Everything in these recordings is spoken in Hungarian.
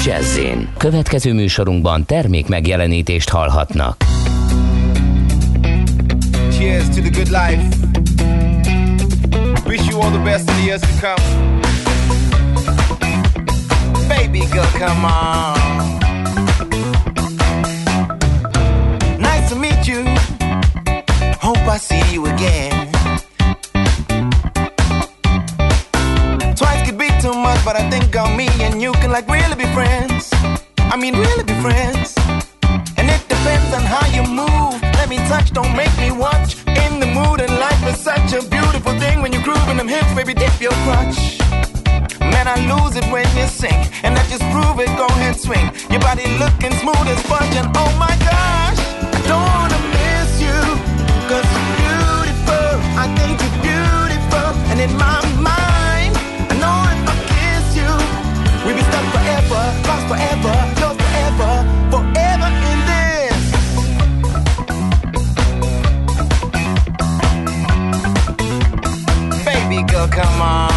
90.9 Jazzin. Következő műsorunkban termék megjelenítést hallhatnak. Cheers to the good life. Wish you all the best in the years to come. Baby girl, come on. Nice to meet you. Hope I see you again. But I think on me and you can like really be friends. I mean, really be friends. And it depends on how you move. Let me touch, don't make me watch. In the mood, and life is such a beautiful thing when you're grooving them hips, baby, dip your crutch. Man, I lose it when you sing, and I just prove it. Go ahead, swing. Your body looking smooth as sponge, and oh my gosh, I don't wanna miss you, cause you're beautiful. I think you're beautiful, and in my forever, lost forever, forever, in this. Baby girl, come on.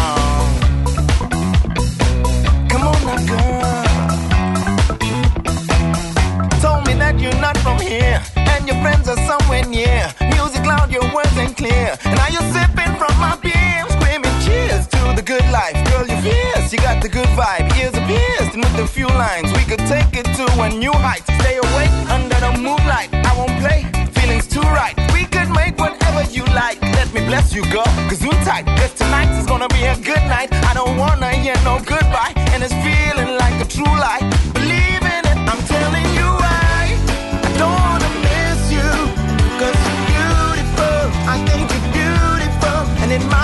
Come on now, girl. Told me that you're not from here, and your friends are somewhere near. Music loud, your words ain't clear. And now you're sipping you got the good vibe. Ears are pierced, and with a few lines, we could take it to a new height. Stay awake under the moonlight. I won't play, feelings too right. We could make whatever you like. Let me bless you, girl, cause we tight. Cause tonight is gonna be a good night. I don't wanna hear no goodbye, and it's feeling like a true lie. Believe in it, I'm telling you why. I don't wanna miss you, cause you're beautiful. I think you're beautiful, and in my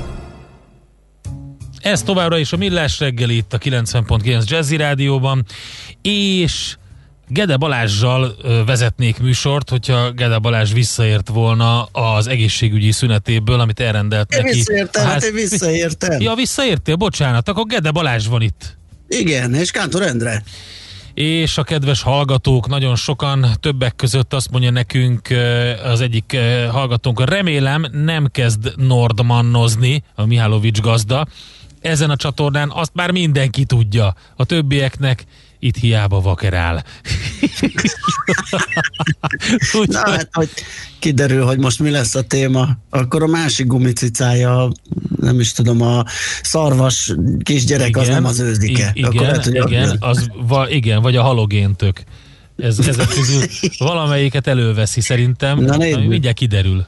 Ez továbbra is a Millás reggeli itt a 90.9 Jazzy Rádióban, és Gede Balázsjal vezetnék műsort, hogyha Gede Balázs visszaért volna az egészségügyi szünetéből, amit elrendelt Én neki. visszaértem, A hát én visszaértem. Ja, visszaértél, bocsánat, akkor Gede Balázs van itt. Igen, és Kántor Endre. És a kedves hallgatók, nagyon sokan, többek között azt mondja nekünk az egyik hallgatónk, remélem nem kezd Nordmannozni, a Mihálovics gazda, ezen a csatornán azt már mindenki tudja. A többieknek itt hiába vakerál. Úgy, Na hát, hogy kiderül, hogy most mi lesz a téma, akkor a másik gumicicája, nem is tudom, a szarvas kisgyerek, az nem az őzdike. i- akkor Igen, lehet, igen, az, va, igen, vagy a halogéntök. Ez, ezek közül valamelyiket előveszi szerintem, Na, ami mindjárt kiderül.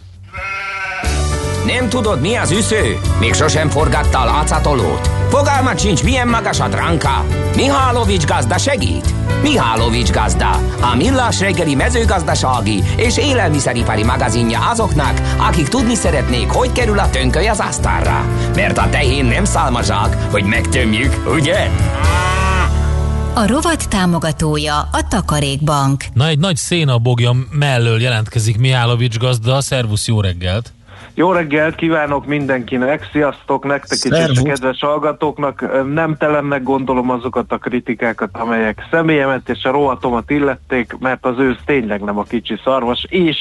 Nem tudod, mi az üsző? Még sosem forgatta a látszatolót? Fogalmat sincs, milyen magas a dránka. Mihálovics gazda segít. Mihálovics gazda, a millás reggeli mezőgazdasági és élelmiszeripari magazinja azoknak, akik tudni szeretnék, hogy kerül a tönköly az asztalra. Mert a tehén nem szálmazsák, hogy megtömjük, ugye? A rovat támogatója a Takarékbank. Na, egy nagy szénabogja mellől jelentkezik Mihálovics gazda. Szervusz, jó reggelt! Jó reggelt kívánok mindenkinek, sziasztok nektek is, és a kedves hallgatóknak. Nem telemnek gondolom azokat a kritikákat, amelyek személyemet és a rovatomat illették, mert az ősz tényleg nem a kicsi szarvas, és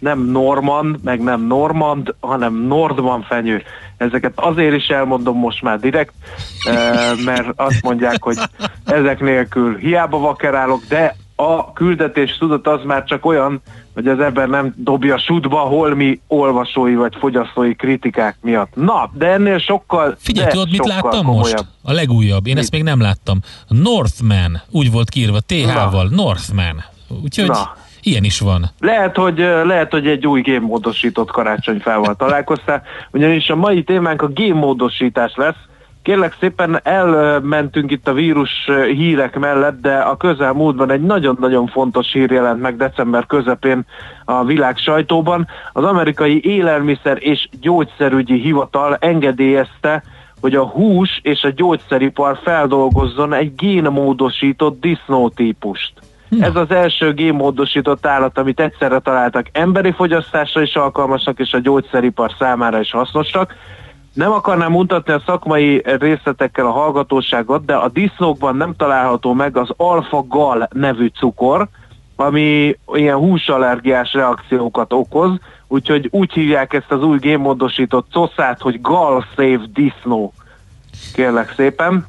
nem Norman, meg nem Normand, hanem Nordman fenyő. Ezeket azért is elmondom most már direkt, mert azt mondják, hogy ezek nélkül hiába vakerálok, de a küldetés tudat az már csak olyan, hogy az ember nem dobja sútba holmi olvasói vagy fogyasztói kritikák miatt. Na, de ennél sokkal Figyelj, de tudod, mit láttam komolyabb. most? A legújabb. Én ezt még nem láttam. Northman. Úgy volt kiírva, TH-val. Northman. Úgyhogy Na. ilyen is van. Lehet, hogy, lehet, hogy egy új gémmódosított karácsonyfával találkoztál, ugyanis a mai témánk a gémmódosítás lesz. Kérlek szépen elmentünk itt a vírus hírek mellett, de a közelmúltban egy nagyon-nagyon fontos hír jelent meg december közepén a világ sajtóban. Az amerikai élelmiszer és gyógyszerügyi hivatal engedélyezte, hogy a hús és a gyógyszeripar feldolgozzon egy génmódosított disznótípust. Ez az első génmódosított állat, amit egyszerre találtak emberi fogyasztásra is alkalmasnak, és a gyógyszeripar számára is hasznosak. Nem akarnám mutatni a szakmai részletekkel a hallgatóságot, de a disznókban nem található meg az alfa-gal nevű cukor, ami ilyen húsallergiás reakciókat okoz, úgyhogy úgy hívják ezt az új génmódosított coszát, hogy gal safe disznó. Kérlek szépen.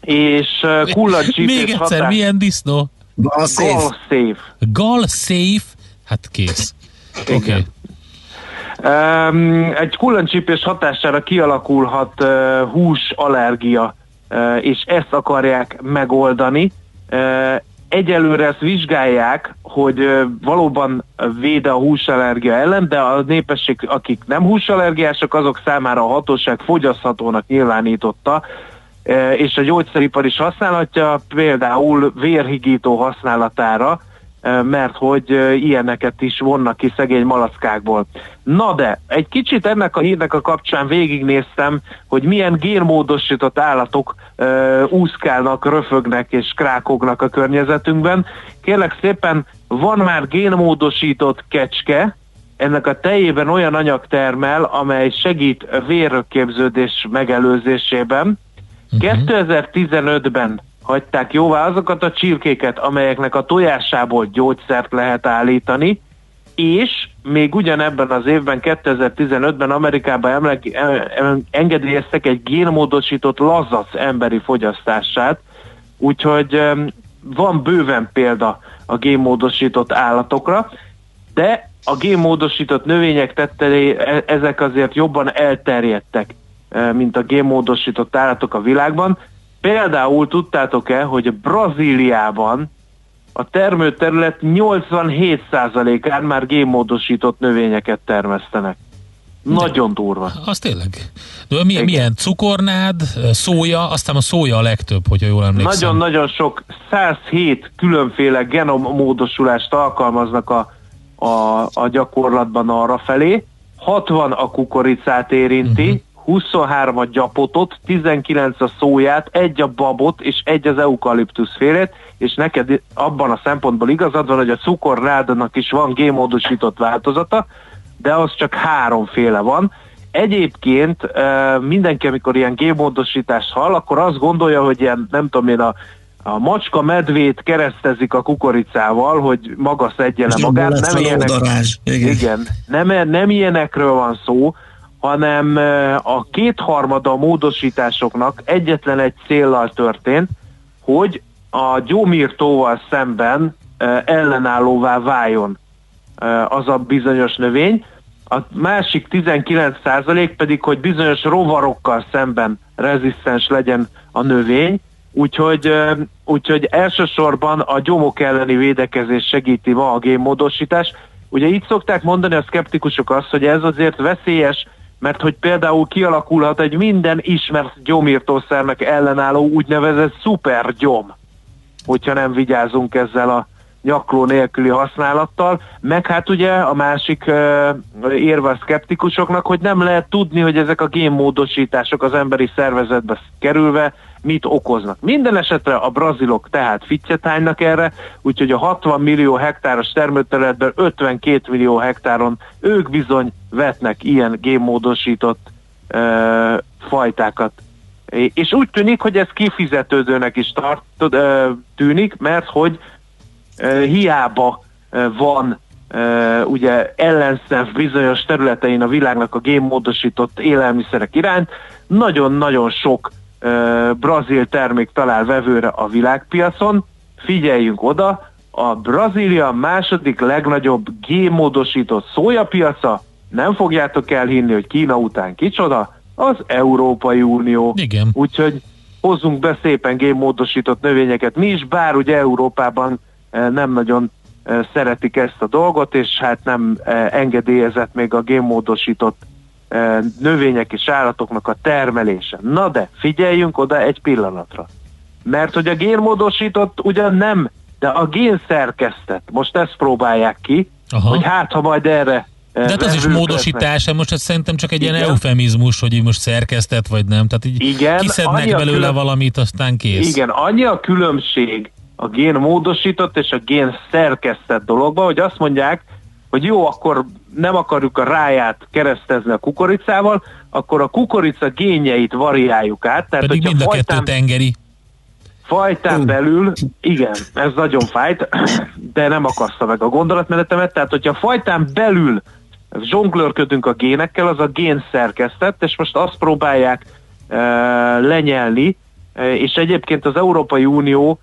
És uh, kullancsípés Még egyszer, hatás- milyen disznó? A szép. Gal safe. Gal safe? Hát kész. Oké. Okay. Egy kullancsípés hatására kialakulhat uh, húsallergia, uh, és ezt akarják megoldani. Uh, egyelőre ezt vizsgálják, hogy valóban véd a húsallergia ellen, de a népesség, akik nem húsallergiások, azok számára a hatóság fogyaszthatónak nyilvánította, és a gyógyszeripar is használhatja, például vérhigító használatára, mert hogy ilyeneket is vonnak ki szegény malackákból. Na de, egy kicsit ennek a hírnek a kapcsán végignéztem, hogy milyen génmódosított állatok ö, úszkálnak, röfögnek és krákognak a környezetünkben. Kérlek szépen, van már génmódosított kecske, ennek a tejében olyan anyag termel, amely segít a vérrökképződés megelőzésében. 2015-ben hagyták jóvá azokat a csirkéket, amelyeknek a tojásából gyógyszert lehet állítani, és még ugyanebben az évben, 2015-ben Amerikában emleg, em- engedélyeztek egy génmódosított lazac emberi fogyasztását, úgyhogy van bőven példa a génmódosított állatokra, de a génmódosított növények tettelé e- ezek azért jobban elterjedtek, mint a génmódosított állatok a világban. Például tudtátok-e, hogy Brazíliában a termőterület 87%-án már génmódosított növényeket termesztenek. Nagyon durva. Az tényleg. De milyen, milyen cukornád, szója, aztán a szója a legtöbb, hogyha jól emlékszem. Nagyon-nagyon sok, 107 különféle genommódosulást alkalmaznak a, a, a gyakorlatban arra felé. 60 a kukoricát érinti, uh-huh. 23 a gyapotot, 19 a szóját, egy a babot és egy az eukaliptusz félét, és neked abban a szempontból igazad van, hogy a cukornádnak is van génmódosított változata, de az csak háromféle van. Egyébként mindenki, amikor ilyen génmódosítást hall, akkor azt gondolja, hogy ilyen, nem tudom én, a, a macska medvét keresztezik a kukoricával, hogy maga szedje le És abból magát. Nem ilyenek. Igen. igen, nem, nem ilyenekről van szó, hanem a kétharmada a módosításoknak egyetlen egy céllal történt, hogy a gyómírtóval szemben ellenállóvá váljon az a bizonyos növény, a másik 19% pedig, hogy bizonyos rovarokkal szemben rezisztens legyen a növény, úgyhogy, úgyhogy elsősorban a gyomok elleni védekezés segíti ma a génmódosítás. Ugye így szokták mondani a szkeptikusok azt, hogy ez azért veszélyes, mert hogy például kialakulhat egy minden ismert gyomírtószernek ellenálló úgynevezett szupergyom, hogyha nem vigyázunk ezzel a nyakló nélküli használattal, meg hát ugye a másik uh, érve a szkeptikusoknak, hogy nem lehet tudni, hogy ezek a génmódosítások az emberi szervezetbe kerülve mit okoznak. Minden esetre a brazilok tehát ficcetánynak erre, úgyhogy a 60 millió hektáros termőterületben 52 millió hektáron ők bizony vetnek ilyen génmódosított uh, fajtákat. És úgy tűnik, hogy ez kifizetődőnek is tart, uh, tűnik, mert hogy hiába van ugye ellenszenv bizonyos területein a világnak a génmódosított élelmiszerek iránt, nagyon-nagyon sok brazil termék talál vevőre a világpiacon. Figyeljünk oda, a Brazília második legnagyobb génmódosított szójapiaca, nem fogjátok elhinni, hogy Kína után kicsoda, az Európai Unió. Igen. Úgyhogy hozzunk be szépen génmódosított növényeket mi is, bár ugye Európában nem nagyon szeretik ezt a dolgot, és hát nem engedélyezett még a génmódosított növények és állatoknak a termelése. Na de, figyeljünk oda egy pillanatra. Mert hogy a génmódosított ugyan nem, de a génszerkesztet, most ezt próbálják ki, Aha. hogy hát ha majd erre de hát az is módosítás, most ez szerintem csak egy Igen. ilyen eufemizmus, hogy most szerkesztett vagy nem. Tehát így Igen, kiszednek belőle külön... valamit, aztán kész. Igen, annyi a különbség a gén módosított és a gén szerkesztett dologba, hogy azt mondják, hogy jó, akkor nem akarjuk a ráját keresztezni a kukoricával, akkor a kukorica génjeit variáljuk át. Tehát, Pedig mind a fajtán, kettő tengeri. Fajtán belül, igen, ez nagyon fájt, de nem akaszta meg a gondolatmenetemet, tehát hogyha fajtán belül zsonglőrködünk a génekkel, az a gén szerkesztett, és most azt próbálják e, lenyelni, e, és egyébként az Európai Unió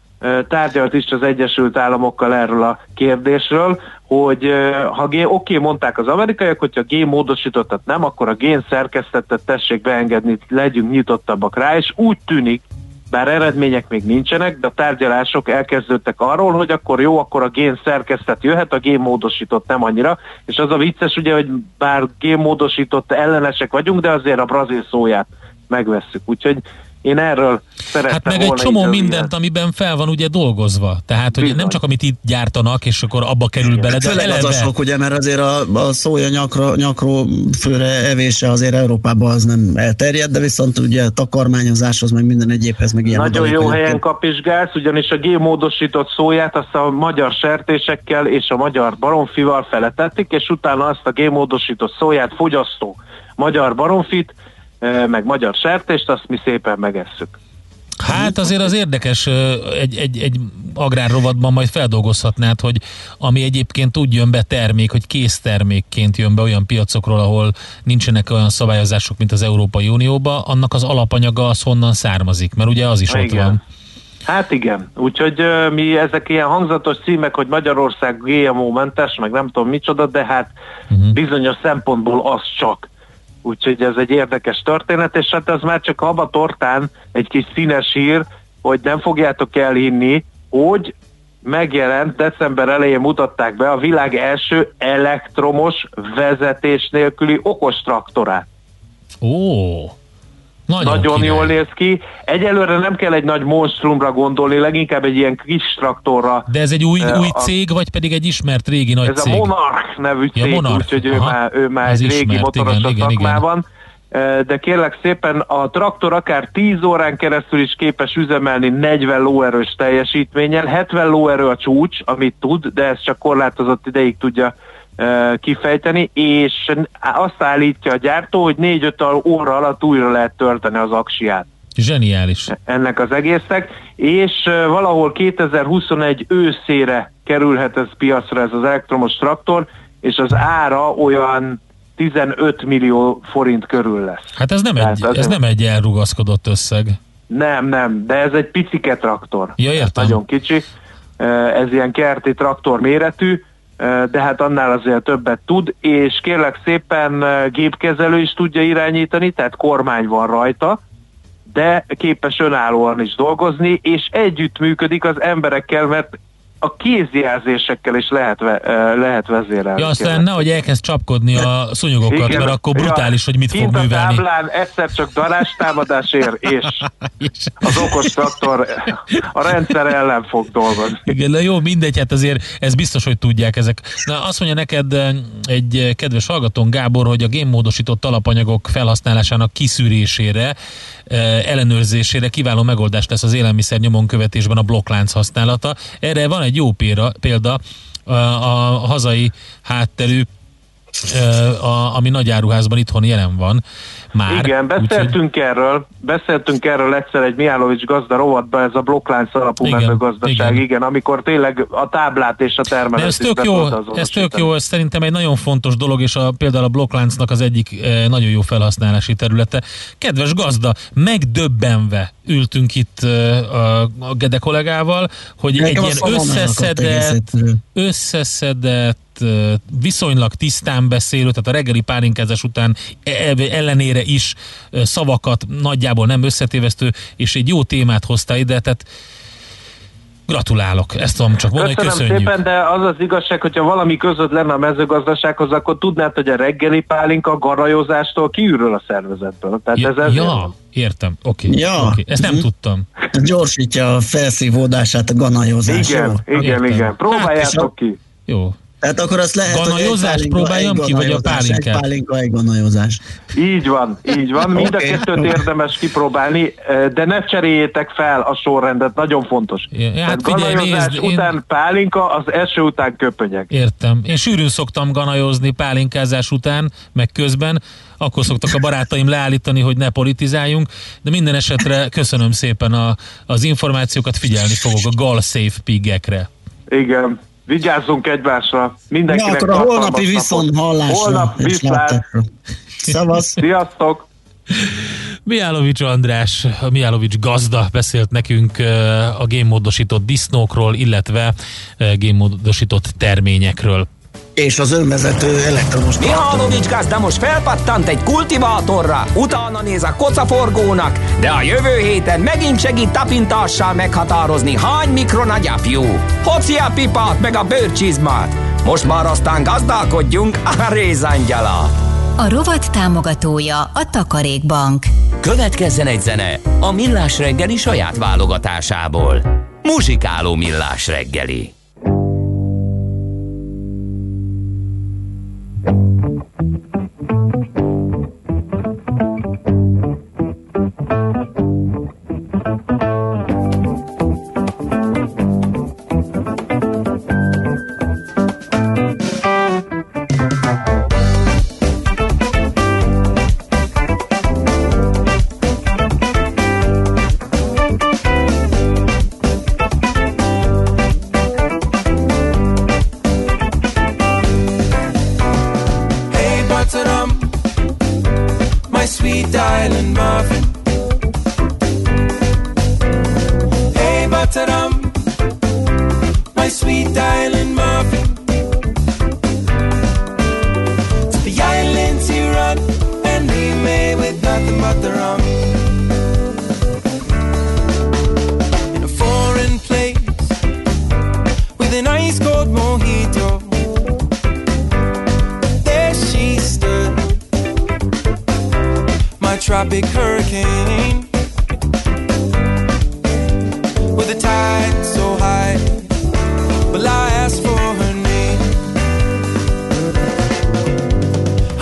tárgyalt is az Egyesült Államokkal erről a kérdésről, hogy ha oké, okay, mondták az amerikaiak, hogyha gén módosítottat nem, akkor a gén szerkesztettet tessék beengedni, legyünk nyitottabbak rá, és úgy tűnik, bár eredmények még nincsenek, de a tárgyalások elkezdődtek arról, hogy akkor jó, akkor a gén szerkesztett jöhet, a gén módosított nem annyira, és az a vicces ugye, hogy bár gén módosított ellenesek vagyunk, de azért a brazil szóját megvesszük. Úgyhogy én erről szerettem Hát meg egy csomó mindent, ilyen. amiben fel van ugye dolgozva. Tehát, hogy Bizony. nem csak amit itt gyártanak, és akkor abba kerül Igen. bele, de Főleg eleve... az a sok, ugye, mert azért a, a szója nyakra, nyakró főre evése azért Európában az nem elterjed, de viszont ugye takarmányozáshoz, meg minden egyébhez, meg ilyen Nagyon jó helyen kapizsgálsz, ugyanis a gémódosított szóját azt a magyar sertésekkel és a magyar baromfival feletették, és utána azt a gémódosított szóját fogyasztó magyar baromfit meg magyar sertést, azt mi szépen megesszük. Hát azért az érdekes, egy, egy, egy agrárrovatban majd feldolgozhatnád, hogy ami egyébként úgy jön be termék, hogy késztermékként jön be olyan piacokról, ahol nincsenek olyan szabályozások, mint az Európai Unióban, annak az alapanyaga az honnan származik, mert ugye az is ha, ott igen. van. Hát igen, úgyhogy uh, mi ezek ilyen hangzatos címek, hogy Magyarország GMO-mentes, meg nem tudom micsoda, de hát uh-huh. bizonyos szempontból az csak úgyhogy ez egy érdekes történet, és hát ez már csak abba tortán egy kis színes hír, hogy nem fogjátok elhinni, hogy megjelent, december elején mutatták be a világ első elektromos vezetés nélküli okos traktorát. Ó, nagyon, Nagyon jól néz ki. Egyelőre nem kell egy nagy monstrumra gondolni, leginkább egy ilyen kis traktorra. De ez egy új, uh, új cég, vagy pedig egy ismert régi nagy ez cég? Ez a Monarch nevű cég, ja, úgyhogy ő már, ő már egy ismert, régi motoros igen, a szakmában. Igen. De kérlek szépen, a traktor akár 10 órán keresztül is képes üzemelni 40 lóerős teljesítménnyel, 70 lóerő a csúcs, amit tud, de ez csak korlátozott ideig tudja kifejteni, és azt állítja a gyártó, hogy 4-5 óra alatt újra lehet tölteni az aksiát. Zseniális. Ennek az egésznek, és valahol 2021 őszére kerülhet ez piacra ez az elektromos traktor, és az ára olyan 15 millió forint körül lesz. Hát ez nem, egy, ez nem egy elrugaszkodott összeg. Nem, nem, de ez egy picike traktor. Ja, értem. Nagyon kicsi. Ez ilyen kerti traktor méretű, de hát annál azért többet tud, és kérlek szépen gépkezelő is tudja irányítani, tehát kormány van rajta, de képes önállóan is dolgozni, és együtt működik az emberekkel, mert a kézjelzésekkel is lehet, ve, lehet vezérelni. Ja, aztán kérlek. nehogy elkezd csapkodni a szúnyogokat, Igen, mert akkor brutális, hogy mit fog kint a művelni. táblán egyszer csak darástámadás ér, és az okos traktor a rendszer ellen fog dolgozni. Igen, de jó, mindegy, hát azért ez biztos, hogy tudják ezek. Na, azt mondja neked egy kedves hallgatón, Gábor, hogy a génmódosított alapanyagok felhasználásának kiszűrésére, ellenőrzésére kiváló megoldás lesz az élelmiszer nyomon követésben a blokklánc használata. Erre van egy jó példa, a, a hazai hátterű a, ami nagy áruházban itthon jelen van már. Igen, beszéltünk erről, beszéltünk erről egyszer egy Mihálovics gazda rovatban, ez a blokklánc alapú Igen, mezőgazdaság, igen. igen. amikor tényleg a táblát és a termelést ez tök jó, ez tök jó, ez szerintem egy nagyon fontos dolog, és a, például a blokkláncnak az egyik eh, nagyon jó felhasználási területe. Kedves gazda, megdöbbenve ültünk itt eh, a, a Gede kollégával, hogy Nekem egy ilyen összeszedett, összeszedett, viszonylag tisztán beszélő, tehát a reggeli pálinkázás után e- ellenére is szavakat nagyjából nem összetévesztő, és egy jó témát hozta ide, tehát gratulálok, ezt tudom csak mondani, Köszönöm köszönjük. szépen, de az az igazság, hogyha valami között lenne a mezőgazdasághoz, akkor tudnád, hogy a reggeli pálinka a garajozástól kiürül a szervezetből. Tehát Ja, ez ezért ja értem, oké. Ja. oké. Ezt nem Mhm. tudtam. Gyorsítja a felszívódását a ganajozás. Igen, igen, Értem. igen. Hát, Próbáljátok a- ki. Jó. Tehát akkor azt lehet, hogy Ganajozást pálinka, próbáljam ki, vagy a ganajozás, pálinkát? Egy pálinka, egy ganajozás. Így van, így van. Mind a Oké. kettőt érdemes kipróbálni, eh, de ne cseréljétek fel a sorrendet, nagyon fontos. Ja, Tehát hát figyelj, ganajozás nézd, én- után pálinka, az eső után köpönyeg. Értem. Én sűrűn szoktam ganajozni pálinkázás után, meg közben. Akkor szoktak a barátaim leállítani, hogy ne politizáljunk, de minden esetre köszönöm szépen a, az információkat, figyelni fogok a Gal Safe pigekre. Igen. Vigyázzunk egymásra. Na Mindenkinek akkor a holnapi viszont hallásra. Holnap viszlát. Szavasz. Sziasztok! Miálovics András, a Miálovics gazda beszélt nekünk a génmódosított disznókról, illetve génmódosított terményekről. És az önvezető elektromos traktor. Mihálovics gazda most felpattant egy kultivátorra, utána néz a kocaforgónak, de a jövő héten megint segít tapintással meghatározni, hány mikron a gyapjú. Hoci a pipát meg a bőrcsizmát. Most már aztán gazdálkodjunk a rézangyala. A rovat támogatója a Takarékbank. Következzen egy zene a Millás reggeli saját válogatásából. Muzsikáló Millás reggeli. Thank you.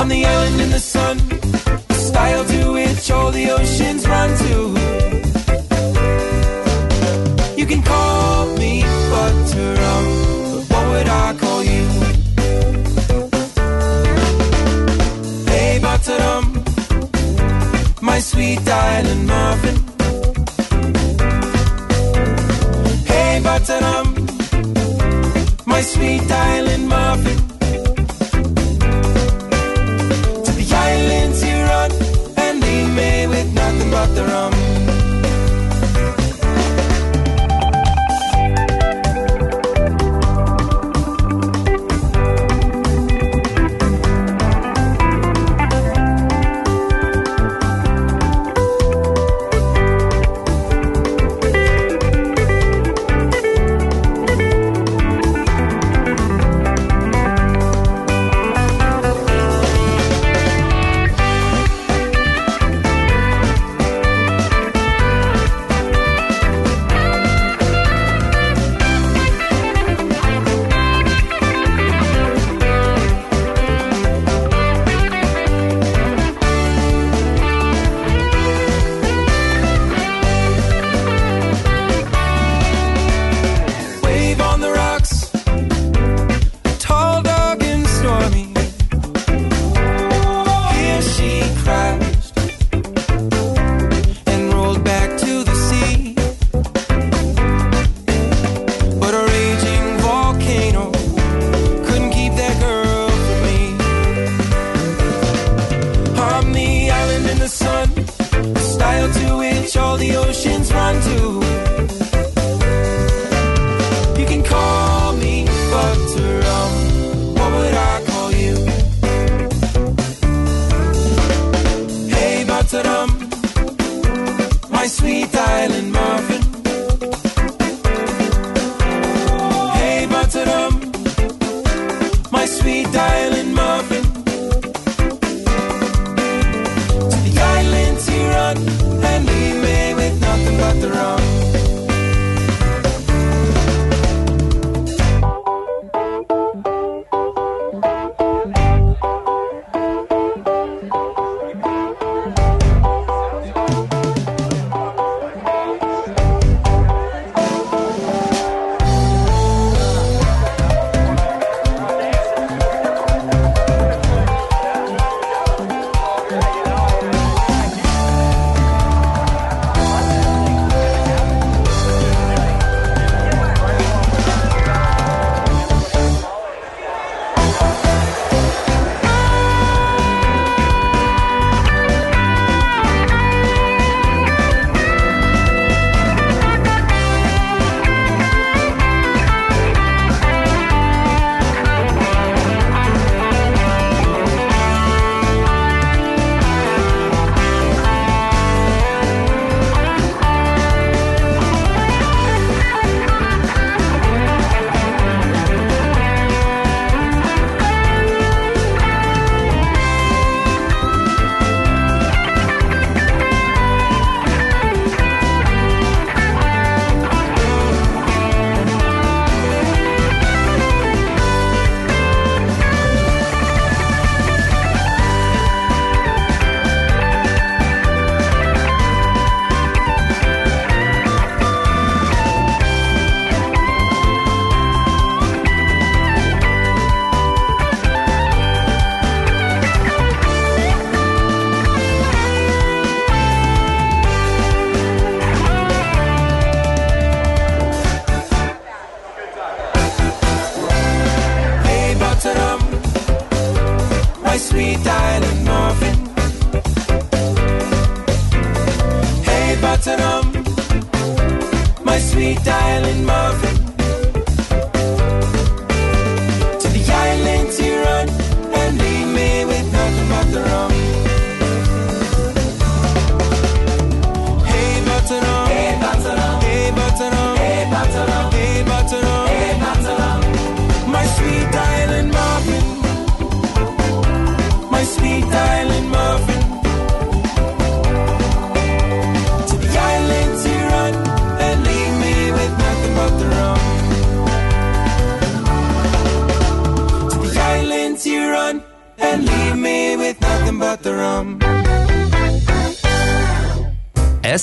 I'm the island in the sun, a style to which all the oceans run to. You can call me Butterum, but what would I call you? Hey, Butterdum, my sweet island muffin. Hey, Butterdum, my sweet island muffin.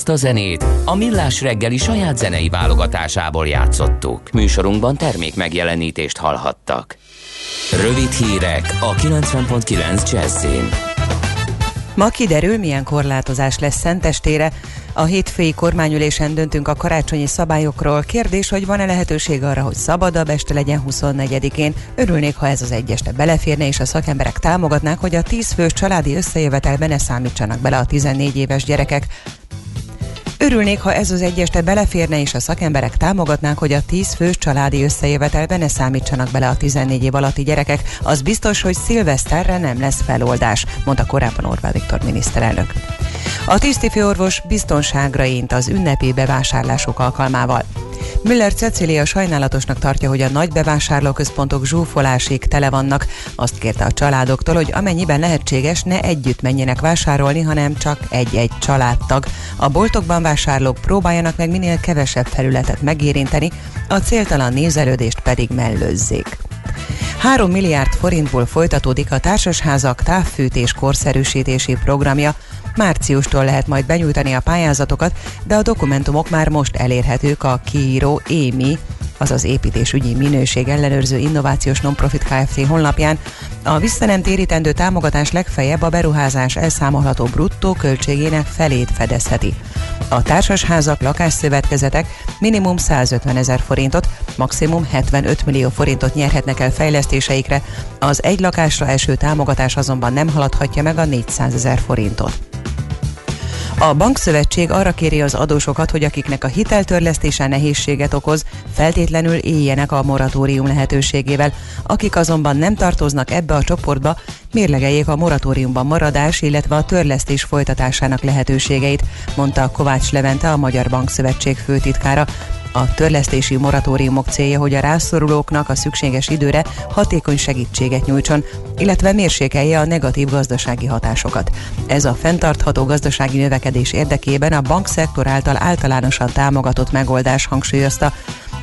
Ezt a zenét a Millás reggeli saját zenei válogatásából játszottuk. Műsorunkban termék megjelenítést hallhattak. Rövid hírek a 90.9 Jazzin. Ma kiderül, milyen korlátozás lesz Szentestére. A hétfői kormányülésen döntünk a karácsonyi szabályokról. Kérdés, hogy van-e lehetőség arra, hogy szabadabb este legyen 24-én. Örülnék, ha ez az egy este beleférne, és a szakemberek támogatnák, hogy a 10 fős családi összejövetelbe ne számítsanak bele a 14 éves gyerekek. Örülnék, ha ez az egy beleférne, és a szakemberek támogatnák, hogy a 10 fős családi összejövetelbe ne számítsanak bele a 14 év alatti gyerekek. Az biztos, hogy szilveszterre nem lesz feloldás, mondta korábban Orbán Viktor miniszterelnök. A tisztifőorvos biztonságra int az ünnepi bevásárlások alkalmával. Müller Cecília sajnálatosnak tartja, hogy a nagy bevásárlóközpontok zsúfolásig tele vannak. Azt kérte a családoktól, hogy amennyiben lehetséges, ne együtt menjenek vásárolni, hanem csak egy-egy családtag. A boltokban vásárlók próbáljanak meg minél kevesebb felületet megérinteni, a céltalan nézelődést pedig mellőzzék. 3 milliárd forintból folytatódik a társasházak távfűtés korszerűsítési programja. Márciustól lehet majd benyújtani a pályázatokat, de a dokumentumok már most elérhetők a kiíró EMI, azaz építésügyi minőség ellenőrző innovációs nonprofit Kft. honlapján. A vissza nem térítendő támogatás legfeljebb a beruházás elszámolható bruttó költségének felét fedezheti. A társasházak, lakásszövetkezetek minimum 150 ezer forintot, maximum 75 millió forintot nyerhetnek el fejlesztéseikre, az egy lakásra eső támogatás azonban nem haladhatja meg a 400 ezer forintot. A bankszövetség arra kéri az adósokat, hogy akiknek a hiteltörlesztése nehézséget okoz, feltétlenül éljenek a moratórium lehetőségével. Akik azonban nem tartoznak ebbe a csoportba, mérlegeljék a moratóriumban maradás, illetve a törlesztés folytatásának lehetőségeit, mondta Kovács Levente, a Magyar Bankszövetség főtitkára. A törlesztési moratóriumok célja, hogy a rászorulóknak a szükséges időre hatékony segítséget nyújtson, illetve mérsékelje a negatív gazdasági hatásokat. Ez a fenntartható gazdasági növekedés érdekében a bankszektor által általánosan támogatott megoldás hangsúlyozta.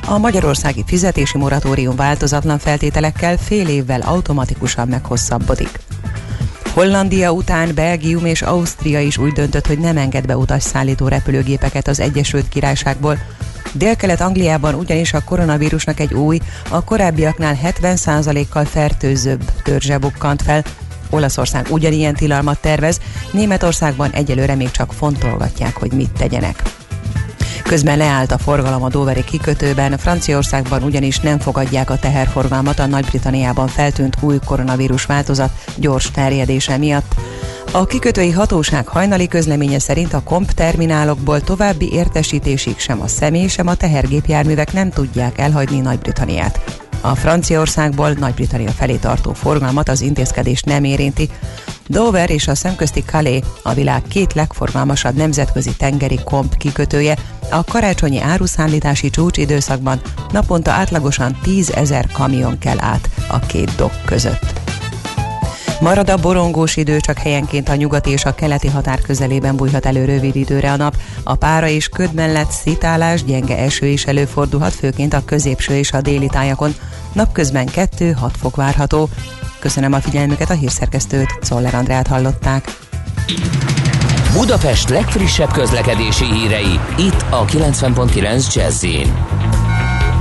A magyarországi fizetési moratórium változatlan feltételekkel fél évvel automatikusan meghosszabbodik. Hollandia után Belgium és Ausztria is úgy döntött, hogy nem enged be utasszállító repülőgépeket az Egyesült Királyságból. Dél-Kelet-Angliában ugyanis a koronavírusnak egy új, a korábbiaknál 70%-kal fertőzőbb törzse bukkant fel. Olaszország ugyanilyen tilalmat tervez, Németországban egyelőre még csak fontolgatják, hogy mit tegyenek. Közben leállt a forgalom a Doveri kikötőben, Franciaországban ugyanis nem fogadják a teherforgalmat a Nagy-Britanniában feltűnt új koronavírus változat gyors terjedése miatt. A kikötői hatóság hajnali közleménye szerint a komp terminálokból további értesítésig sem a személy, sem a tehergépjárművek nem tudják elhagyni Nagy-Britanniát. A Franciaországból Nagy-Britannia felé tartó forgalmat az intézkedés nem érinti. Dover és a szemközti Calais a világ két legforgalmasabb nemzetközi tengeri komp kikötője. A karácsonyi áruszállítási csúcsidőszakban naponta átlagosan 10 ezer kamion kell át a két dok között. Marad a borongós idő, csak helyenként a nyugati és a keleti határ közelében bújhat elő rövid időre a nap. A pára és köd mellett szitálás, gyenge eső is előfordulhat, főként a középső és a déli tájakon. Napközben 2-6 fok várható. Köszönöm a figyelmüket, a hírszerkesztőt, Czoller Andrát hallották. Budapest legfrissebb közlekedési hírei, itt a 90.9 jazz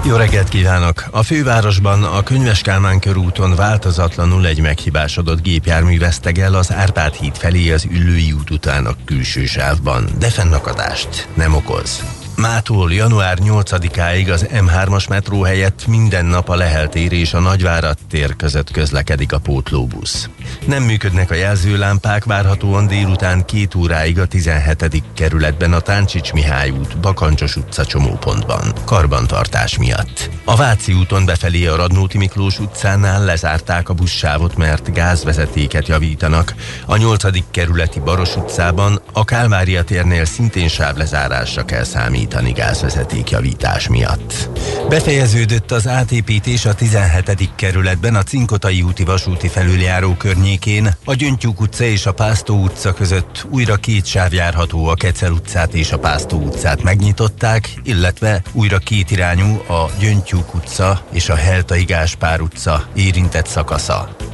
jó reggelt kívánok! A fővárosban a Könyves Kálmán körúton változatlanul egy meghibásodott gépjármű vesztegel az Árpád híd felé az Üllői út után a külső sávban, de fennakadást nem okoz. Mától január 8-áig az M3-as metró helyett minden nap a Lehel tér és a Nagyvárad tér között közlekedik a pótlóbusz. Nem működnek a jelzőlámpák, várhatóan délután két óráig a 17. kerületben a Táncsics Mihály út, Bakancsos utca csomópontban, karbantartás miatt. A Váci úton befelé a Radnóti Miklós utcánál lezárták a buszsávot, mert gázvezetéket javítanak. A 8. kerületi Baros utcában a Kálvária térnél szintén sávlezárásra kell számítani gázvezeték javítás miatt. Befejeződött az átépítés a 17. kerületben a Cinkotai úti vasúti felüljáró környékén, a Gyöngytyúk utca és a Pásztó utca között újra két sáv járható a Kecel utcát és a Pásztó utcát megnyitották, illetve újra két irányú a Gyöngytyúk utca és a Heltai Gáspár utca érintett szakasza.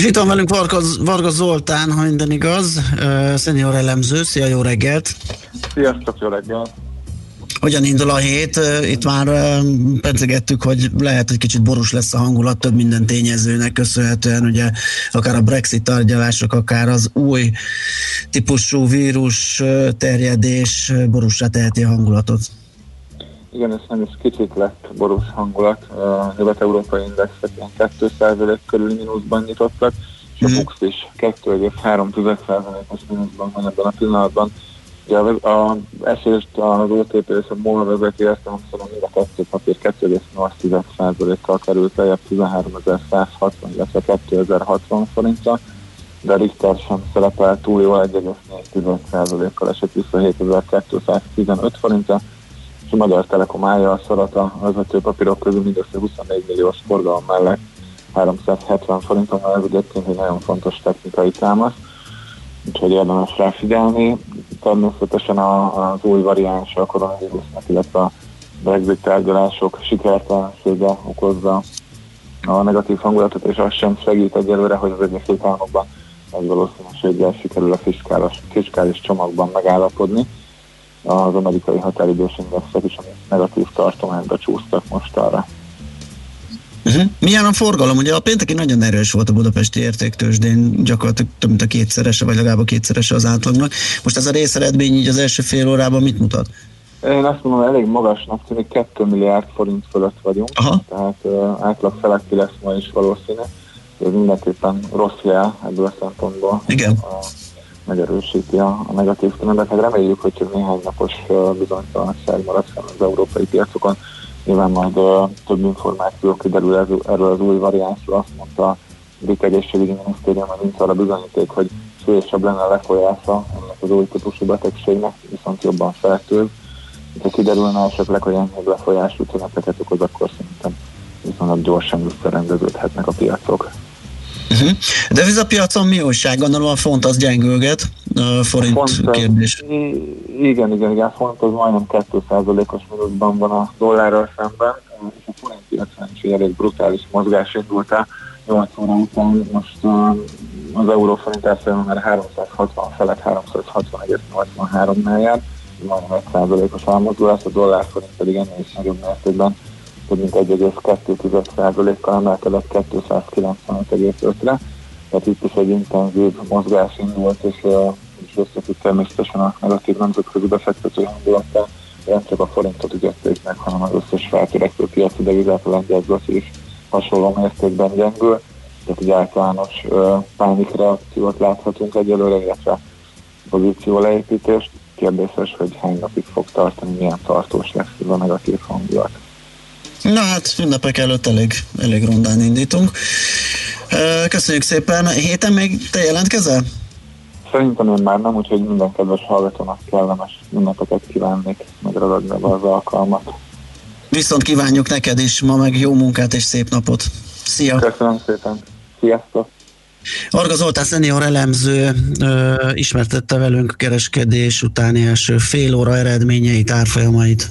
És itt van velünk Varga, Varga Zoltán, ha minden igaz, uh, szenior elemző. Szia, jó reggelt! Sziasztok, jó reggelt! Hogyan indul a hét? Itt már pedzegettük, hogy lehet, hogy kicsit borús lesz a hangulat több minden tényezőnek köszönhetően, ugye akár a Brexit tárgyalások, akár az új típusú vírus terjedés borúsra teheti a hangulatot. Igen, ez nem is kicsit lett borús hangulat. A nyugat-európai indexek ilyen 2% körüli mínuszban nyitottak, és a. Bux is 2,3%-os mínuszban van ebben a pillanatban. Ugye a, a esést az OTP és a MOL vezeti ezt, hanem mind a kettő papír 2,8%-kal került lejjebb 13.160, illetve 2060 forintra, de Richter sem szerepel túl jól 1,4%-kal esett vissza 7215 forintra, a Magyar Telekom állja a szorat a vezető papírok közül mindössze 24 milliós forgalom mellett 370 forinton, ez egyébként egy nagyon fontos technikai támasz, úgyhogy érdemes rá figyelni. Természetesen az új variáns a koronavírusnak, illetve a Brexit tárgyalások sikertelensége okozza a negatív hangulatot, és az sem segít egyelőre, hogy az Egyesült Államokban egy valószínűséggel sikerül a fiskális, fiskális csomagban megállapodni az amerikai határidős indexek is, ami negatív tartományba csúsztak most arra. Uh-huh. Milyen a forgalom? Ugye a pénteki nagyon erős volt a budapesti értéktősdén, gyakorlatilag több mint a kétszerese, vagy legalább a kétszerese az átlagnak. Most ez a részeredmény így az első fél órában mit mutat? Én azt mondom, elég magasnak tűnik, 2 milliárd forint fölött vagyunk, Aha. tehát uh, átlag feletti lesz ma is valószínű. Ez mindenképpen rossz jel ebből a szempontból. Igen. A, megerősíti a, a negatív trendet. Hát reméljük, hogy csak néhány napos bizonytalanság marad az európai piacokon. Nyilván majd uh, több információ kiderül erről az új variánsról. Azt mondta a brit egészségügyi minisztérium, hogy nincs arra bizonyíték, hogy súlyosabb lenne a lefolyása ennek az új típusú betegségnek, viszont jobban fertőz. Ha kiderülne esetleg, hogy enyhébb lefolyású tüneteket okoz, akkor szerintem viszonylag gyorsan visszarendeződhetnek a piacok. Uh-huh. De ez a piacon mi újság? Gondolom a font az gyengülget, a forint Font, kérdés. Igen, igen, igen, font az majdnem 2%-os mínuszban van a dollárral szemben, és a forint piacon is egy elég brutális mozgás indult el 8 óra után, most az euróforint árfolyama már 360 felett 361,83-nál jár, majdnem 1%-os elmozdulás, a dollárforint pedig ennél is nagyobb mértékben mint 1,2%-kal emelkedett 295,5-re. Tehát itt is egy intenzív mozgás indult, és, és összefügg természetesen a negatív nemzetközi befektető hangulattal. Nem csak a forintot ügyették meg, hanem az összes feltörekvő piaci devizát, a lengyel is hasonló mértékben gyengül. Tehát egy általános uh, pánikreakciót láthatunk egyelőre, illetve pozíció leépítést. Kérdéses, hogy hány napig fog tartani, milyen tartós lesz ez a negatív hangulat. Na hát, ünnepek előtt elég, elég rondán indítunk. Köszönjük szépen. Héten még te jelentkezel? Szerintem én már nem, úgyhogy minden kedves hallgatónak kellemes ünnepeket kívánnék megragadni az alkalmat. Viszont kívánjuk neked is ma meg jó munkát és szép napot. Szia! Köszönöm szépen. Sziasztok! Arga Zoltán szenior elemző ö, ismertette velünk a kereskedés utáni első fél óra eredményeit, árfolyamait.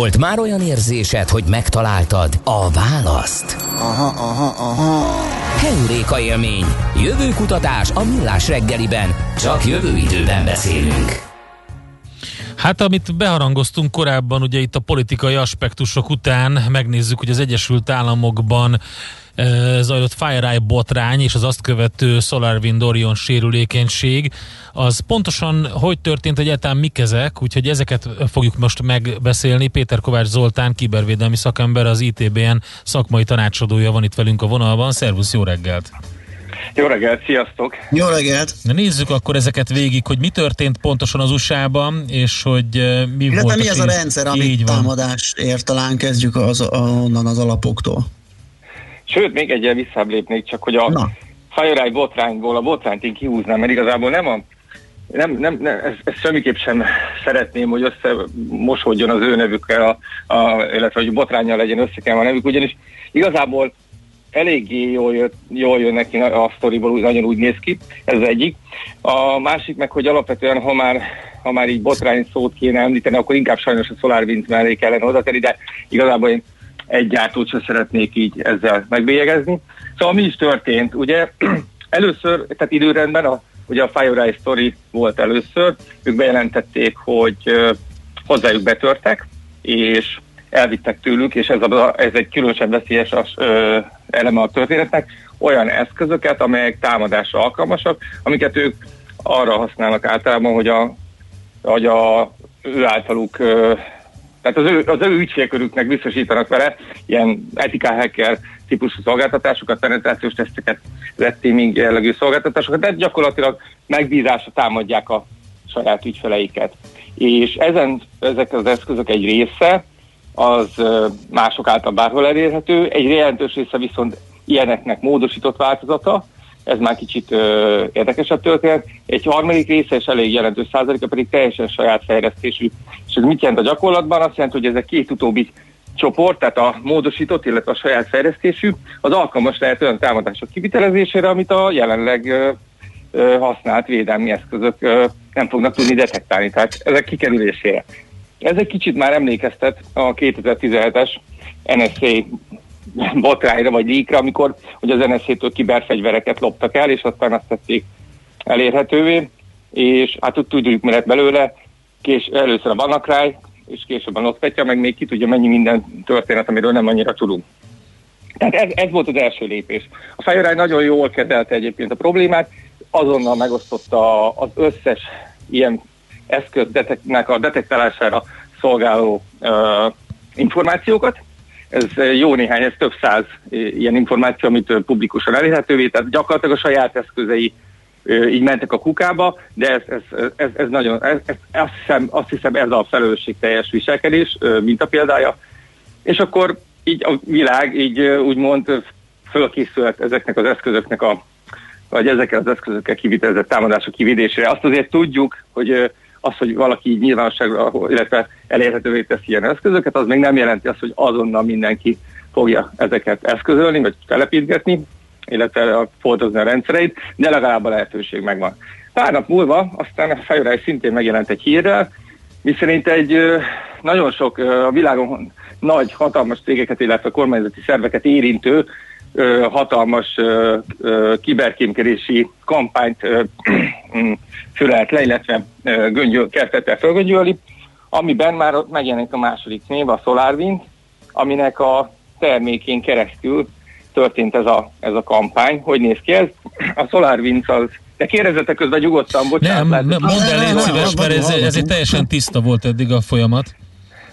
Volt már olyan érzésed, hogy megtaláltad a választ? Aha, aha, aha. Heuréka élmény. Jövő kutatás a millás reggeliben. Csak jövő időben beszélünk. Hát amit beharangoztunk korábban, ugye itt a politikai aspektusok után megnézzük, hogy az Egyesült Államokban e, zajlott FireEye botrány és az azt követő SolarWind Orion sérülékenység, az pontosan hogy történt egyáltalán mik ezek, úgyhogy ezeket fogjuk most megbeszélni. Péter Kovács Zoltán, kibervédelmi szakember, az ITBN szakmai tanácsadója van itt velünk a vonalban. Szervusz, jó reggelt! Jó reggelt, sziasztok! Jó reggelt! Na nézzük akkor ezeket végig, hogy mi történt pontosan az USA-ban, és hogy eh, mi Illetve volt mi az a rendszer, amit támadás ért, talán kezdjük az, onnan az alapoktól. Sőt, még egyel visszább lépnék, csak hogy a Na. FireEye botrányból a botrányt én kihúznám, mert igazából nem a nem, nem, nem ezt, ezt semmiképp sem szeretném, hogy összemosódjon az ő nevükkel, a, a, illetve hogy botrányjal legyen összekelve a nevük, ugyanis igazából eléggé jól, jött, jól jön neki a sztoriból, nagyon úgy néz ki, ez az egyik. A másik meg, hogy alapvetően, ha már, ha már így botrány szót kéne említeni, akkor inkább sajnos a SolarWinds mellé kellene oda tenni, de igazából én egy gyártót sem szeretnék így ezzel megbélyegezni. Szóval mi is történt? Ugye először, tehát időrendben a, ugye a FireEye Story volt először, ők bejelentették, hogy hozzájuk betörtek, és elvittek tőlük, és ez, a, ez egy különösen veszélyes ö, eleme a történetnek, olyan eszközöket, amelyek támadásra alkalmasak, amiket ők arra használnak általában, hogy a, hogy a ő általuk, tehát az ő, az ő ügyfélkörüknek biztosítanak vele ilyen etika hacker típusú szolgáltatásokat, penetrációs teszteket, red teaming jellegű szolgáltatásokat, de gyakorlatilag megbízásra támadják a saját ügyfeleiket. És ezen, ezek az eszközök egy része az mások által bárhol elérhető, egy jelentős része viszont ilyeneknek módosított változata, ez már kicsit ö, érdekesebb történet. Egy harmadik része és elég jelentős százaléka pedig teljesen saját fejlesztésű. És ez mit jelent a gyakorlatban? Azt jelenti, hogy ezek két utóbbi csoport, tehát a módosított, illetve a saját fejlesztésű, az alkalmas lehet olyan támadások kivitelezésére, amit a jelenleg ö, ö, használt védelmi eszközök ö, nem fognak tudni detektálni, tehát ezek kikerülésére. Ez egy kicsit már emlékeztet a 2017-es NSA botrányra vagy líkra, amikor hogy az NSZ-től kiberfegyvereket loptak el, és aztán azt tették elérhetővé, és hát ott tudjuk, mi lett belőle, kés, először a Banakráj, és később a NotPetya, meg még ki tudja mennyi minden történet, amiről nem annyira tudunk. Tehát ez, ez volt az első lépés. A FireEye nagyon jól kezelte egyébként a problémát, azonnal megosztotta az összes ilyen eszköz deteknek a detektálására szolgáló információkat. Ez jó néhány, ez több száz ilyen információ, amit publikusan elérhetővé, tehát gyakorlatilag a saját eszközei így mentek a kukába, de ez, ez, ez, ez nagyon, ez, ez, azt, hiszem, azt hiszem ez a felelősségteljes viselkedés, mint a példája. És akkor így a világ így úgymond fölkészült ezeknek az eszközöknek a vagy ezekkel az eszközökkel kivitelezett támadások kivédésére. Azt azért tudjuk, hogy az, hogy valaki így nyilvánosságra, illetve elérhetővé teszi ilyen eszközöket, az még nem jelenti azt, hogy azonnal mindenki fogja ezeket eszközölni, vagy telepítgetni, illetve foltozni a rendszereit, de legalább a lehetőség megvan. Pár nap múlva aztán a FireEye szintén megjelent egy hírrel, miszerint egy nagyon sok a világon nagy, hatalmas cégeket, illetve kormányzati szerveket érintő ö, hatalmas ö, ö, kiberkémkedési kampányt ö, fülelt le, illetve ö, göngyöl, kezdett el fölgöngyölni, amiben már ott megjelenik a második név, a SolarWind, aminek a termékén keresztül történt ez a, ez a kampány. Hogy néz ki ez? A SolarWinds az de kérdezzetek közben nyugodtan, bocsánat. Nem, lehet, nem, mondd el, légy szíves, mert ez, ez egy teljesen tiszta volt eddig a folyamat.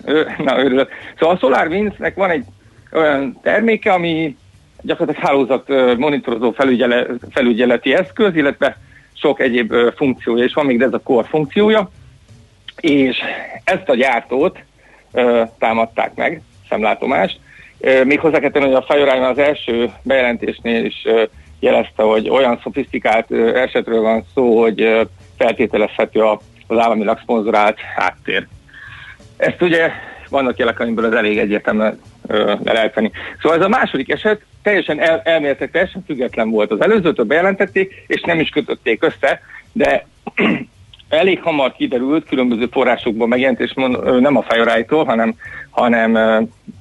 Ö, Na, örülök. Szóval a SolarWinds-nek van egy olyan terméke, ami gyakorlatilag hálózat monitorozó felügyele, felügyeleti eszköz, illetve sok egyéb funkciója is van, még de ez a core funkciója, és ezt a gyártót támadták meg, szemlátomás. Ö, még hozzá kell tenni, hogy a FireEye az első bejelentésnél is jelezte, hogy olyan szofisztikált esetről van szó, hogy feltételezhető az államilag szponzorált háttér. Ezt ugye vannak jelek, amiből az elég egyértelműen ö, le lehet venni. Szóval ez a második eset teljesen el, elméletileg teljesen független volt. Az előzőtől bejelentették, és nem is kötötték össze, de elég hamar kiderült, különböző forrásokból megjelent, és mond, nem a FireEye-tól, hanem hanem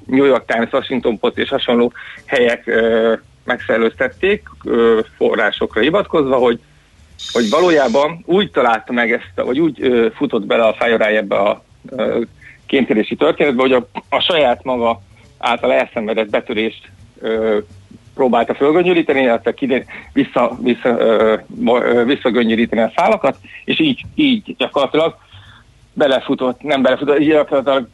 New York Times, Washington Post és hasonló helyek megszellőztették forrásokra hivatkozva, hogy hogy valójában úgy találta meg ezt, vagy úgy ö, futott bele a FireEye ebbe a ö, kémkedési történetbe, hogy a, a saját maga által elszenvedett betörést ö, próbálta fölgöngyölíteni, illetve kidé, vissza, vissza, ö, ö, visszagöngyölíteni a szálakat, és így, így gyakorlatilag belefutott, nem belefutott, így gyakorlatilag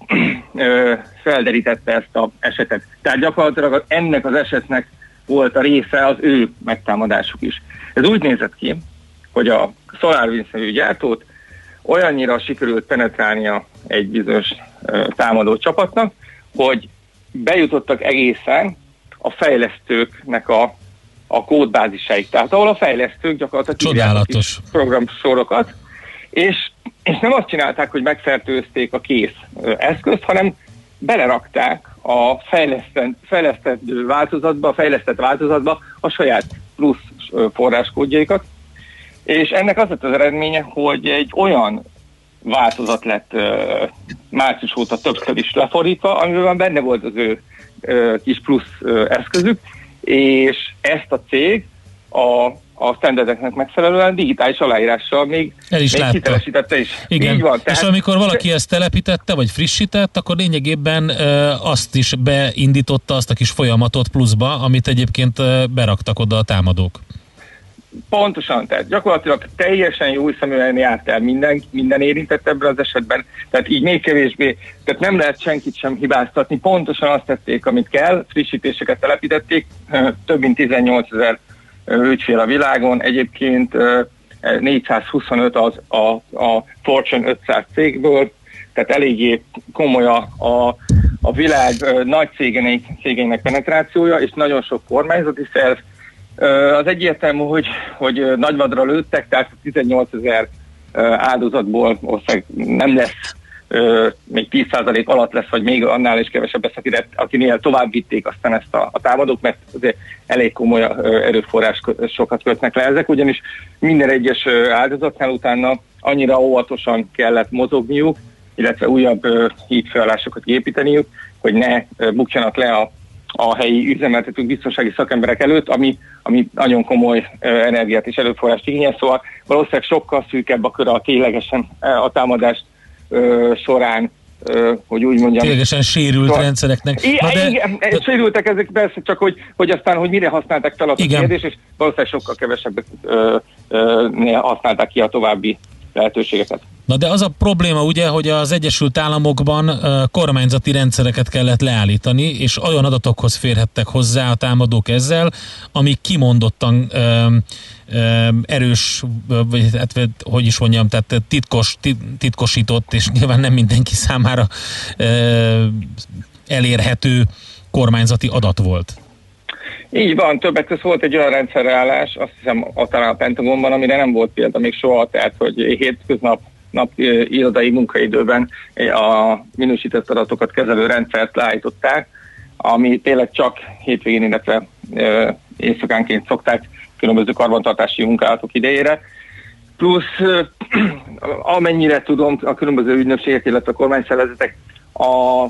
ö, felderítette ezt az esetet. Tehát gyakorlatilag ennek az esetnek volt a része az ő megtámadásuk is. Ez úgy nézett ki, hogy a SolarWinds nevű gyártót olyannyira sikerült penetrálnia egy bizonyos ö, támadó csapatnak, hogy bejutottak egészen a fejlesztőknek a, a kódbázisáig. Tehát ahol a fejlesztők gyakorlatilag Csodálatos. programsorokat, és, és nem azt csinálták, hogy megfertőzték a kész eszközt, hanem belerakták a fejlesztett, fejlesztett változatba, a fejlesztett változatba a saját plusz forráskódjaikat, és ennek az lett az eredménye, hogy egy olyan változat lett ö, március óta többször is lefordítva, amiben benne volt az ő ö, kis plusz ö, eszközük, és ezt a cég a, a standardeknek megfelelően digitális aláírással még, El is még látta. hitelesítette is. Igen, Így van. és amikor valaki ezt telepítette, vagy frissített, akkor lényegében ö, azt is beindította azt a kis folyamatot pluszba, amit egyébként ö, beraktak oda a támadók. Pontosan, tehát gyakorlatilag teljesen jó szeműen járt el minden, minden érintett ebben az esetben, tehát így még kevésbé, tehát nem lehet senkit sem hibáztatni, pontosan azt tették, amit kell, frissítéseket telepítették, több mint 18 ezer ügyfél a világon, egyébként ö, 425 az a, a Fortune 500 cégből, tehát eléggé komoly a, a, a világ nagy cégeinek, cégeinek penetrációja, és nagyon sok kormányzati szerv, Az egyértelmű, hogy, hogy nagyvadra lőttek, tehát 18 ezer áldozatból ország nem lesz, még 10% alatt lesz, vagy még annál is kevesebb lesz, akire, akinél tovább vitték aztán ezt a, a támadók, mert azért elég komoly erőforrás sokat kötnek le ezek, ugyanis minden egyes áldozatnál utána annyira óvatosan kellett mozogniuk, illetve újabb hídfőállásokat építeniük, hogy ne bukjanak le a a helyi üzemeltetők biztonsági szakemberek előtt, ami, ami nagyon komoly energiát és erőforrást igényel, szóval valószínűleg sokkal szűkebb a kör a ténylegesen a támadás során, hogy úgy mondjam. Ténylegesen sérült Szóval- rendszereknek. I- Na de, igen, sérültek ezek persze, csak hogy, hogy aztán, hogy mire használták fel a kérdés, és valószínűleg sokkal kevesebb ö, használták ki a további lehetőségeket. na de az a probléma ugye, hogy az Egyesült Államokban kormányzati rendszereket kellett leállítani, és olyan adatokhoz férhettek hozzá a támadók ezzel, amik kimondottan erős, vagy hát, hogy is mondjam, tehát titkos, tit- titkosított, és nyilván nem mindenki számára elérhető kormányzati adat volt. Így van, többek között volt egy olyan rendszerreállás, azt hiszem a, talán a Pentagonban, amire nem volt példa még soha, tehát hogy hétköznap nap irodai munkaidőben a minősített adatokat kezelő rendszert leállították, ami tényleg csak hétvégén, illetve ö, éjszakánként szokták különböző karbantartási munkálatok idejére. Plusz ö, amennyire tudom, a különböző ügynökségek, illetve a kormányszervezetek a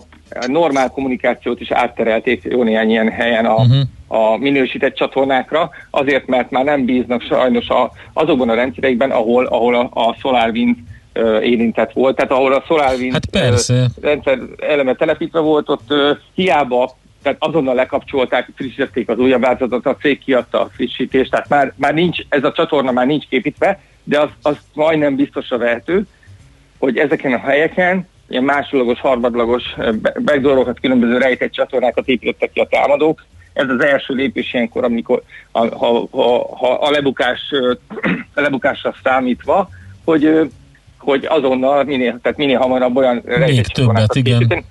normál kommunikációt is átterelték jó néhány ilyen helyen a, Mhm. A minősített csatornákra, azért, mert már nem bíznak sajnos a, azokban a rendszerekben, ahol, ahol a, a SolarWinds érintett volt. Tehát ahol a SolarWinds Hát persze. rendszer eleme telepítve volt, ott hiába tehát azonnal lekapcsolták, frissítették az újabb változatot, a cég kiadta a frissítést, tehát már, már nincs, ez a csatorna már nincs képítve, de az, az majdnem biztosra vehető, hogy ezeken a helyeken ilyen másodlagos, harmadlagos backdoorokat, különböző rejtett csatornákat építettek ki a támadók. Ez az első lépés ilyenkor, amikor a, ha, ha, ha a, lebukás, a lebukásra számítva, hogy, hogy azonnal minél, tehát minél hamarabb olyan többet, csatornákat igen. építeni.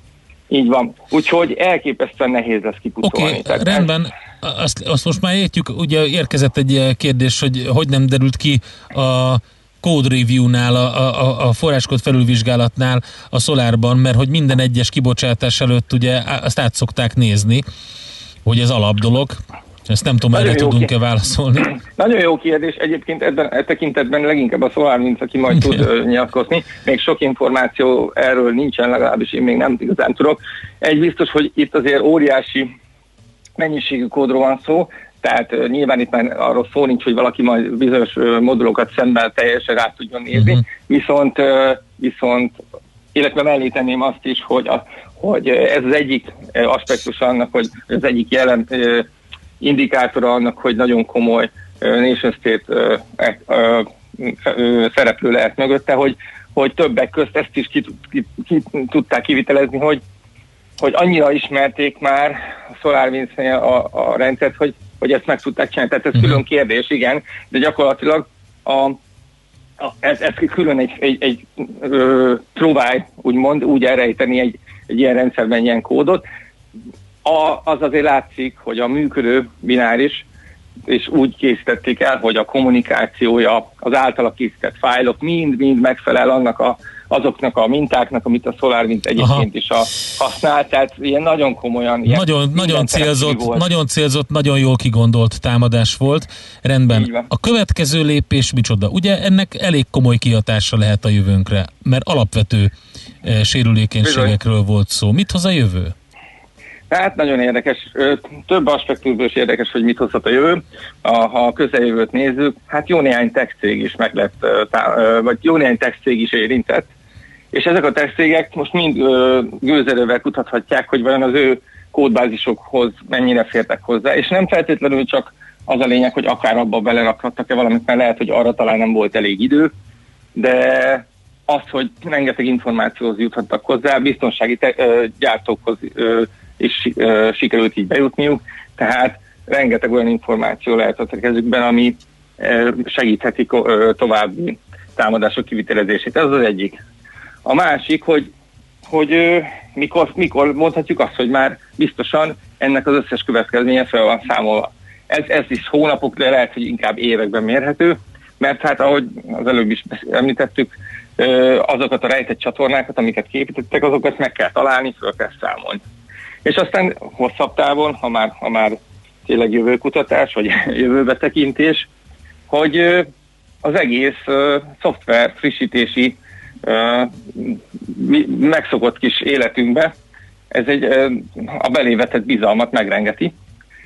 Így van. Úgyhogy elképesztően nehéz lesz Oké, kipucolni. okay, Tehát rendben. Azt, azt most már értjük, ugye érkezett egy kérdés, hogy hogy nem derült ki a code review-nál, a, a, a forráskód felülvizsgálatnál a Solarban, mert hogy minden egyes kibocsátás előtt ugye azt át szokták nézni, hogy ez alap dolog, Ezt nem tudom, erre tudunk-e válaszolni. Nagyon jó kérdés, egyébként ebben e tekintetben leginkább a SolarWinds, aki majd tud ö, nyilatkozni. Még sok információ erről nincsen, legalábbis én még nem igazán tudok. Egy biztos, hogy itt azért óriási mennyiségű kódról van szó, tehát ö, nyilván itt már arról szó nincs, hogy valaki majd bizonyos ö, modulokat szemben teljesen rá tudjon nézni, Mhm. viszont, ö, viszont illetve mellé tenném azt is, hogy, a, hogy ez az egyik ö, aspektus annak, hogy az egyik jelen ö, indikátora annak, hogy nagyon komoly ö, nation state szereplő lehet mögötte, hogy, hogy többek közt ezt is ki, ki, ki tudták kivitelezni, hogy hogy annyira ismerték már a SolarWinds-nél a, a rendszert, hogy, hogy ezt meg tudták csinálni. Tehát ez Mhm. külön kérdés, igen, de gyakorlatilag a, ez, ez külön egy, egy, egy ö, próbál, úgymond, úgy elrejteni egy, egy ilyen rendszerben ilyen kódot. A, az azért látszik, hogy a működő bináris, és úgy készítették el, hogy a kommunikációja, az általa készített fájlok mind-mind megfelel annak a, azoknak a mintáknak, amit a SolarWinds egyébként is a, használ, tehát ilyen nagyon komolyan. Ilyen Nagyon, nagyon célzott, volt. nagyon célzott, nagyon jól kigondolt támadás volt. Rendben. A következő lépés micsoda? Ugye ennek elég komoly kihatása lehet a jövőnkre, mert alapvető eh, sérülékenységekről volt szó. Mit hoz a jövő? Hát nagyon érdekes, több aspektusból is érdekes, hogy mit hozhat a jövő. Ha a közeljövőt nézzük, hát jó néhány tech cég is meg lett, vagy jó néhány tech cég is érintett, és ezek a tech cégek most mind gőzerővel kutathatják, hogy vajon az ő kódbázisokhoz mennyire fértek hozzá, és nem feltétlenül csak az a lényeg, hogy akár abba belerakhattak-e valamit, mert lehet, hogy arra talán nem volt elég idő, de az, hogy rengeteg információhoz juthattak hozzá, biztonsági te- gyártókhoz is ö, sikerült így bejutniuk, tehát rengeteg olyan információ lehet a kezükben, ami ö, segítheti ö, további támadások kivitelezését. Ez az egyik. A másik, hogy, hogy ö, mikor, mikor mondhatjuk azt, hogy már biztosan ennek az összes következménye fel van számolva. Ez, ez is hónapok, de lehet, hogy inkább években mérhető, mert hát ahogy az előbb is említettük, azokat a rejtett csatornákat, amiket képítettek, azokat meg kell találni, föl kell számolni. És aztán hosszabb távon, ha már, ha már tényleg jövőkutatás, vagy jövőbe tekintés, hogy az egész ö, szoftver frissítési ö, mi- megszokott kis életünkbe, ez egy ö, a belévetett bizalmat megrengeti,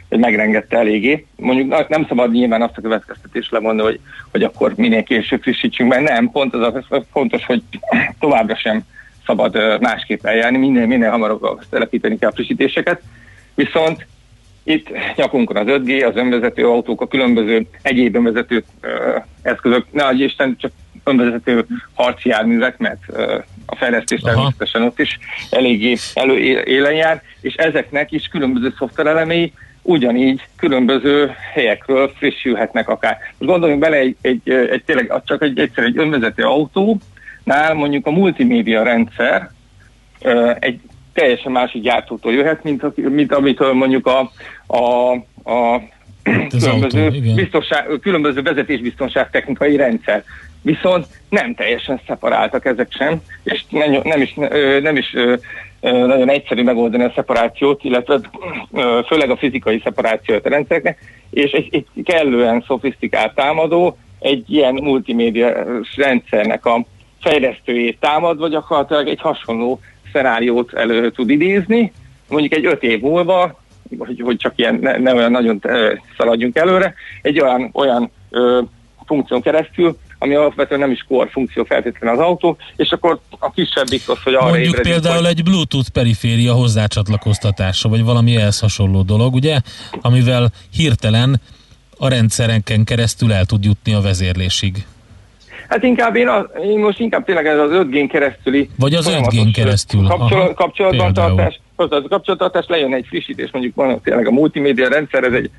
vagy megrengette eléggé. Mondjuk nem szabad nyilván azt a következtetést lemondani, hogy, hogy akkor minél később frissítsünk, mert nem, pont az a fontos, hogy továbbra sem szabad másképp eljárni, minél, minél hamarabb telepíteni kell a frissítéseket. Viszont itt nyakunkon az 5G, az önvezető autók, a különböző egyéb önvezető ö, eszközök, ne adj Isten, csak önvezető harci járművek, mert ö, a fejlesztés Aha. természetesen ott is eléggé elő élen jár, és ezeknek is különböző szoftverelemei ugyanígy különböző helyekről frissülhetnek akár. Most gondoljunk bele egy, egy, egy tényleg csak egy, egyszer egy önvezető autónál mondjuk a multimédia rendszer egy teljesen másik gyártótól jöhet, mint, a, mint amitől mondjuk a, a, a különböző, autó, biztonság, különböző vezetésbiztonság technikai rendszer. Viszont nem teljesen szeparáltak ezek sem, és nem, nem is, nem is nagyon egyszerű megoldani a szeparációt, illetve főleg a fizikai szeparációt a rendszereknek, és egy, egy kellően szofisztikált támadó egy ilyen multimédia rendszernek a fejlesztőjét támad, vagy gyakorlatilag egy hasonló szenáriót elő tud idézni, mondjuk egy öt év múlva, hogy, hogy csak ilyen ne, ne olyan nagyon szaladjunk előre, egy olyan, olyan ö, funkción keresztül, ami alapvetően nem is core funkció feltétlenül az autó, és akkor a kisebb biztos, hogy arra Mondjuk ébredünk, például hogy- egy Bluetooth periféria hozzácsatlakoztatása, vagy valami ehhez hasonló dolog, ugye? Amivel hirtelen a rendszerenken keresztül el tud jutni a vezérlésig. Hát inkább én, az, én most inkább tényleg ez az 5G keresztüli Vagy az folyamatos 5G-n keresztül. Kapcsolatban például. tartás, az kapcsolattartás lejön egy frissítés, mondjuk van tényleg a multimédia rendszer, ez egy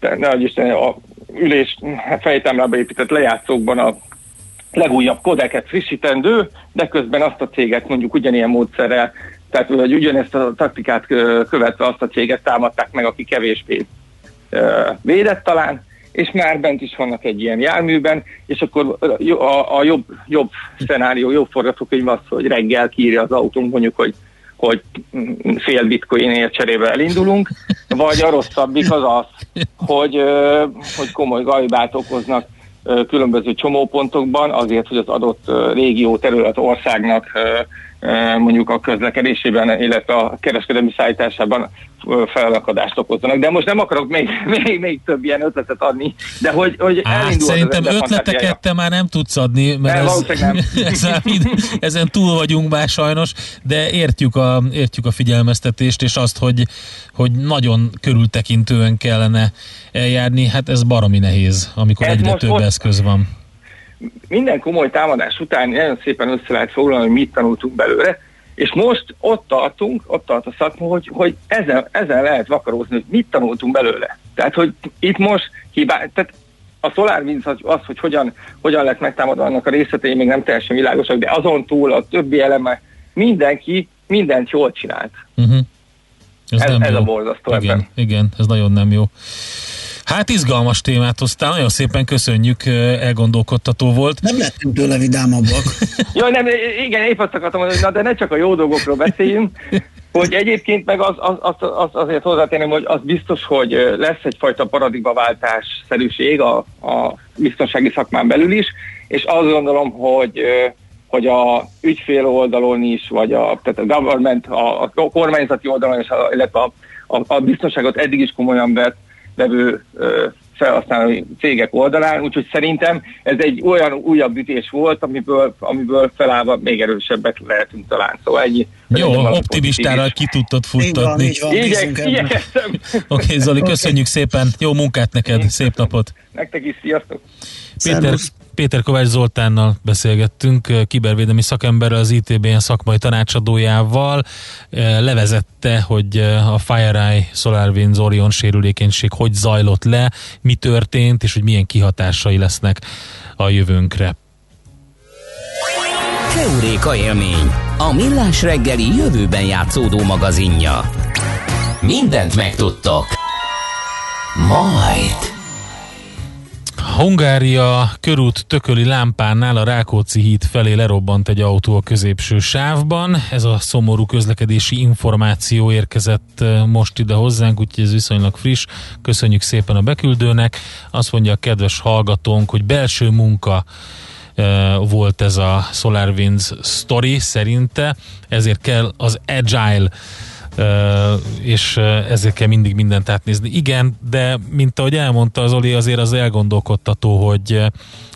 te- ne adj Isten, a ülés fejtámlába épített lejátszókban a legújabb kodeket frissítendő, de közben azt a céget mondjuk ugyanilyen módszerrel, tehát hogy ugyanezt a taktikát követve azt a céget támadták meg, aki kevésbé védett talán, és már bent is vannak egy ilyen járműben, és akkor a, a jobb, jobb szenárió, jobb forgatókönyv az, hogy reggel kiírja az autónk mondjuk, hogy hogy fél bitcoinért cserébe elindulunk, vagy a rosszabbik az az, hogy, hogy komoly gajbát okoznak különböző csomópontokban azért, hogy az adott régió, terület, országnak mondjuk a közlekedésében, illetve a kereskedelmi szállításában felakadást okozzanak. De most nem akarok még, még, még több ilyen ötletet adni, de hogy, hogy Á, elindul az szerintem ötleteket te már nem tudsz adni, mert Nem, ez, nem. ezen, ezen túl vagyunk már sajnos, de értjük a, értjük a figyelmeztetést, és azt, hogy, hogy nagyon körültekintően kellene eljárni, hát ez baromi nehéz, amikor Ez egyre most több eszköz van. Minden komoly támadás után nagyon szépen össze lehet foglalni, hogy mit tanultunk belőle, és most ott tartunk, ott tart a szakma, hogy, hogy ezen, ezen lehet vakarózni, hogy mit tanultunk belőle. Tehát, hogy itt most hibá, tehát a SolarWinds az, az, hogy hogyan, hogyan lett megtámadva annak a részletei, még nem teljesen világosak, de azon túl a többi eleme, mindenki mindent jól csinált. Uh-huh. Ez, Ez- nem ez jó. a borzasztó igen, ebben. igen, ez nagyon nem jó. Hát izgalmas témát hoztál, nagyon szépen köszönjük, elgondolkodtató volt. Nem lettünk tőle vidámabbak. Jó, nem, igen, épp azt akartam mondani, na, de ne csak a jó dolgokról beszéljünk, hogy egyébként meg az, az, az, az azért hozzátenném, hogy az biztos, hogy lesz egyfajta paradigmaváltás szerűség a, a biztonsági szakmán belül is, és azt gondolom, hogy hogy a ügyfél oldalon is, vagy a, tehát a government, a, a kormányzati oldalon is, a, illetve a, a, a biztonságot eddig is komolyan vett, vevő felhasználói cégek oldalán, úgyhogy szerintem ez egy olyan újabb ütés volt, amiből, amiből felállva még erősebbek lehetünk talán. Szóval ennyi. Jó, optimistára ki tudtad futtatni. igyekeztem. Oké, okay, Zoli, köszönjük szépen. Jó munkát neked, szép napot. Nektek is, sziasztok! Péter. Péter Kovács Zoltánnal beszélgettünk, kibervédelmi szakemberrel, az ITBN szakmai tanácsadójával. Levezette, hogy a FireEye SolarWinds Orion sérülékenység hogy zajlott le, mi történt, és hogy milyen kihatásai lesznek a jövőnkre. Heuréka élmény, a millás reggeli jövőben játszódó magazinja. Mindent megtudtok. Majd. Hungária körút tököli lámpánál a Rákóczi híd felé lerobbant egy autó a középső sávban. Ez a szomorú közlekedési információ érkezett eh, most ide hozzánk, úgyhogy ez viszonylag friss. Köszönjük szépen a beküldőnek. Azt mondja a kedves hallgatónk, hogy belső munka eh, volt ez a SolarWinds story szerinte, ezért kell az Agile és ezért kell mindig mindent átnézni. Igen, de mint ahogy elmondta az Oli, azért az elgondolkodtató, hogy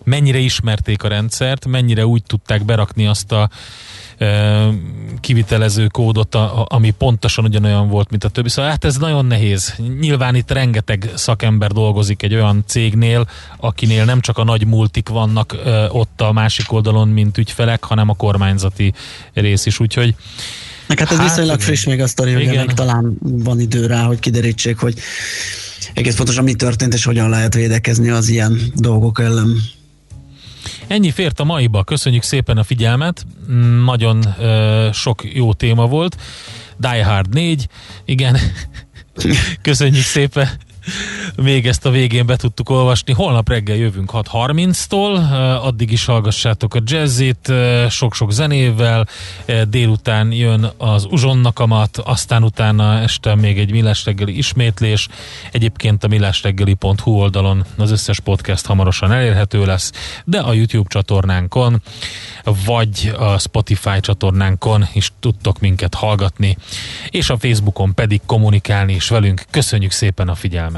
mennyire ismerték a rendszert, mennyire úgy tudták berakni azt a kivitelező kódot, ami pontosan ugyanolyan volt, mint a többi. Szóval hát ez nagyon nehéz. Nyilván itt rengeteg szakember dolgozik egy olyan cégnél, akinél nem csak a nagy multik vannak ott a másik oldalon, mint ügyfelek, hanem a kormányzati rész is. Úgyhogy Meg hát ez Hát viszonylag igen. friss még a sztori, Igen. még talán van idő rá, hogy kiderítsék, hogy egész pontosan mi történt, és hogyan lehet védekezni az ilyen dolgok ellen. Ennyi fért a maiba. Köszönjük szépen a figyelmet. Mm, Nagyon ö, sok jó téma volt. Die Hard 4, igen. Köszönjük szépen. Még ezt a végén be tudtuk olvasni. Holnap reggel jövünk 6.30-tól, eh, addig is hallgassátok a jazzit, sok-sok zenével, délután jön az uzsonnak amat, aztán utána este még egy millás reggeli ismétlés. Egyébként a millásreggeli.hu oldalon az összes podcast hamarosan elérhető lesz, de a YouTube csatornánkon, vagy a Spotify csatornánkon is tudtok minket hallgatni, és a Facebookon pedig kommunikálni is velünk. Köszönjük szépen a figyelmet!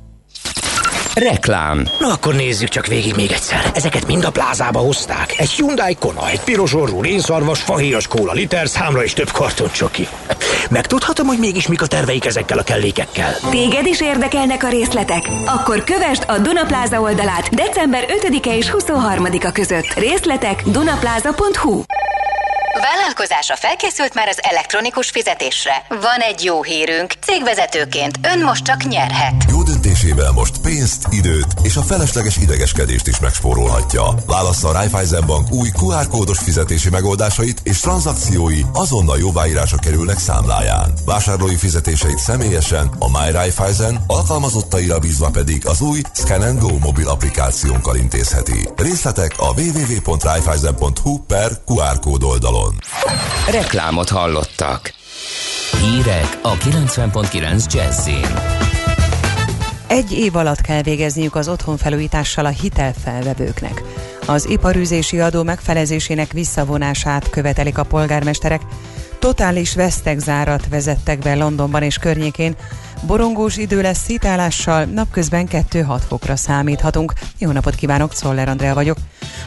Reklám. Na akkor nézzük csak végig még egyszer. Ezeket mind a plázába hozták. Egy Hyundai Kona, egy piros orrú rénszarvas, fahéjas kóla liter, számla és több karton csoki. Megtudhatom, hogy mégis mik a terveik ezekkel a kellékekkel. Téged is érdekelnek a részletek? Akkor kövesd a Dunapláza oldalát december 5-e és 23-a között. Részletek dunapláza.hu Vállalkozása felkészült már az elektronikus fizetésre. Van egy jó hírünk. Cégvezetőként ön most csak nyerhet. Jó döntésével most pénzt, időt és a felesleges idegeskedést is megspórolhatja. Válassza a Raiffeisen Bank új QR kódos fizetési megoldásait és tranzakciói azonnal jóváírásra kerülnek számláján. Vásárlói fizetéseit személyesen a My Raiffeisen, alkalmazottaira bízva pedig az új Scan and Go mobil applikációnkkal intézheti. Részletek a www.raiffeisen.hu per QR kód oldalon. Reklámot hallottak. Hírek a 90.9 Jazzin. Egy év alatt kell végezniük az otthonfelújítással a hitelfelvevőknek. Az iparűzési adó megfelezésének visszavonását követelik a polgármesterek. Totális vesztegzárat vezettek be Londonban és környékén. Borongós idő lesz szítálással, napközben 2-6 fokra számíthatunk. Jó napot kívánok, Czoller Andrea vagyok.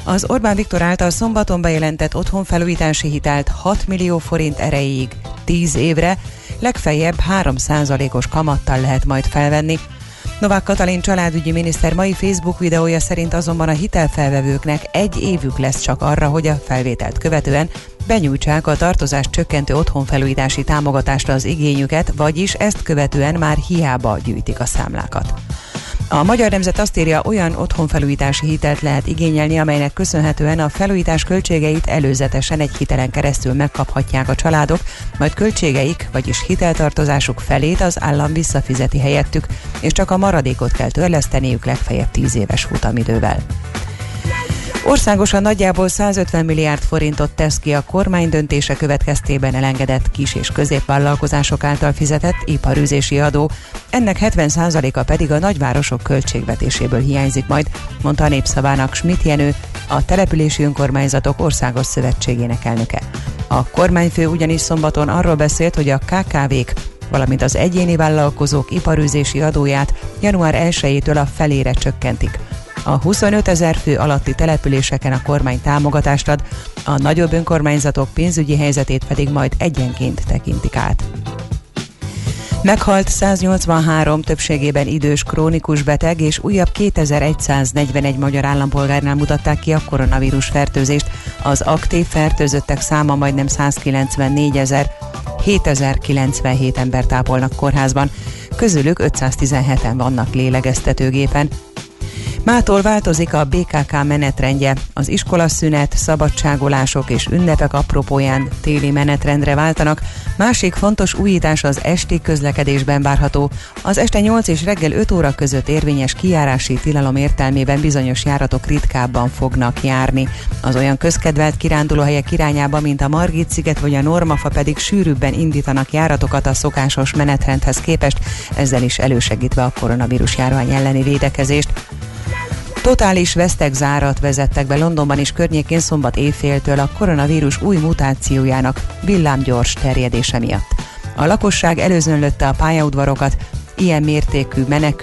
Az Orbán Viktor által szombaton bejelentett otthonfelújítási hitelt 6 millió forint erejéig 10 évre, legfeljebb 3%-os kamattal lehet majd felvenni. Novák Katalin családügyi miniszter mai Facebook videója szerint azonban a hitelfelvevőknek egy évük lesz csak arra, hogy a felvételt követően benyújtsák a tartozást csökkentő otthonfelújítási támogatásra az igényüket, vagyis ezt követően már hiába gyűjtik a számlákat. A Magyar Nemzet azt írja, olyan otthonfelújítási hitelt lehet igényelni, amelynek köszönhetően a felújítás költségeit előzetesen egy hitelen keresztül megkaphatják a családok, majd költségeik, vagyis hiteltartozásuk felét az állam visszafizeti helyettük, és csak a maradékot kell törleszteniük legfeljebb 10 éves futamidővel. Országosan nagyjából 150 milliárd forintot tesz ki a kormány döntése következtében elengedett kis- és középvállalkozások által fizetett iparűzési adó. Ennek 70%-a pedig a nagyvárosok költségvetéséből hiányzik majd, mondta a népszavának Schmidt Jenő, a Települési Önkormányzatok Országos Szövetségének elnöke. A kormányfő ugyanis szombaton arról beszélt, hogy a KKV-k valamint az egyéni vállalkozók iparűzési adóját január 1-től a felére csökkentik. A 25 ezer fő alatti településeken a kormány támogatást ad, a nagyobb önkormányzatok pénzügyi helyzetét pedig majd egyenként tekintik át. Meghalt 183 többségében idős krónikus beteg, és újabb 2141 magyar állampolgárnál mutatták ki a koronavírus fertőzést. Az aktív fertőzöttek száma majdnem 194 ezer, 7097 ember tápolnak kórházban, közülük 517-en vannak lélegeztetőgépen. Mától változik a BKK menetrendje. Az iskolaszünet, szabadságolások és ünnepek apropóján téli menetrendre váltanak. Másik fontos újítás az esti közlekedésben várható. Az este 8 és reggel 5 óra között érvényes kijárási tilalom értelmében bizonyos járatok ritkábban fognak járni. Az olyan közkedvelt kirándulóhelyek irányába, mint a Margit sziget vagy a Normafa pedig sűrűbben indítanak járatokat a szokásos menetrendhez képest, ezzel is elősegítve a koronavírus járvány elleni védekezést. Totális vesztegzárat vezettek be Londonban és környékén szombat éjféltől a koronavírus új mutációjának villámgyors terjedése miatt. A lakosság előzönlötte a pályaudvarokat, ilyen mértékű menekül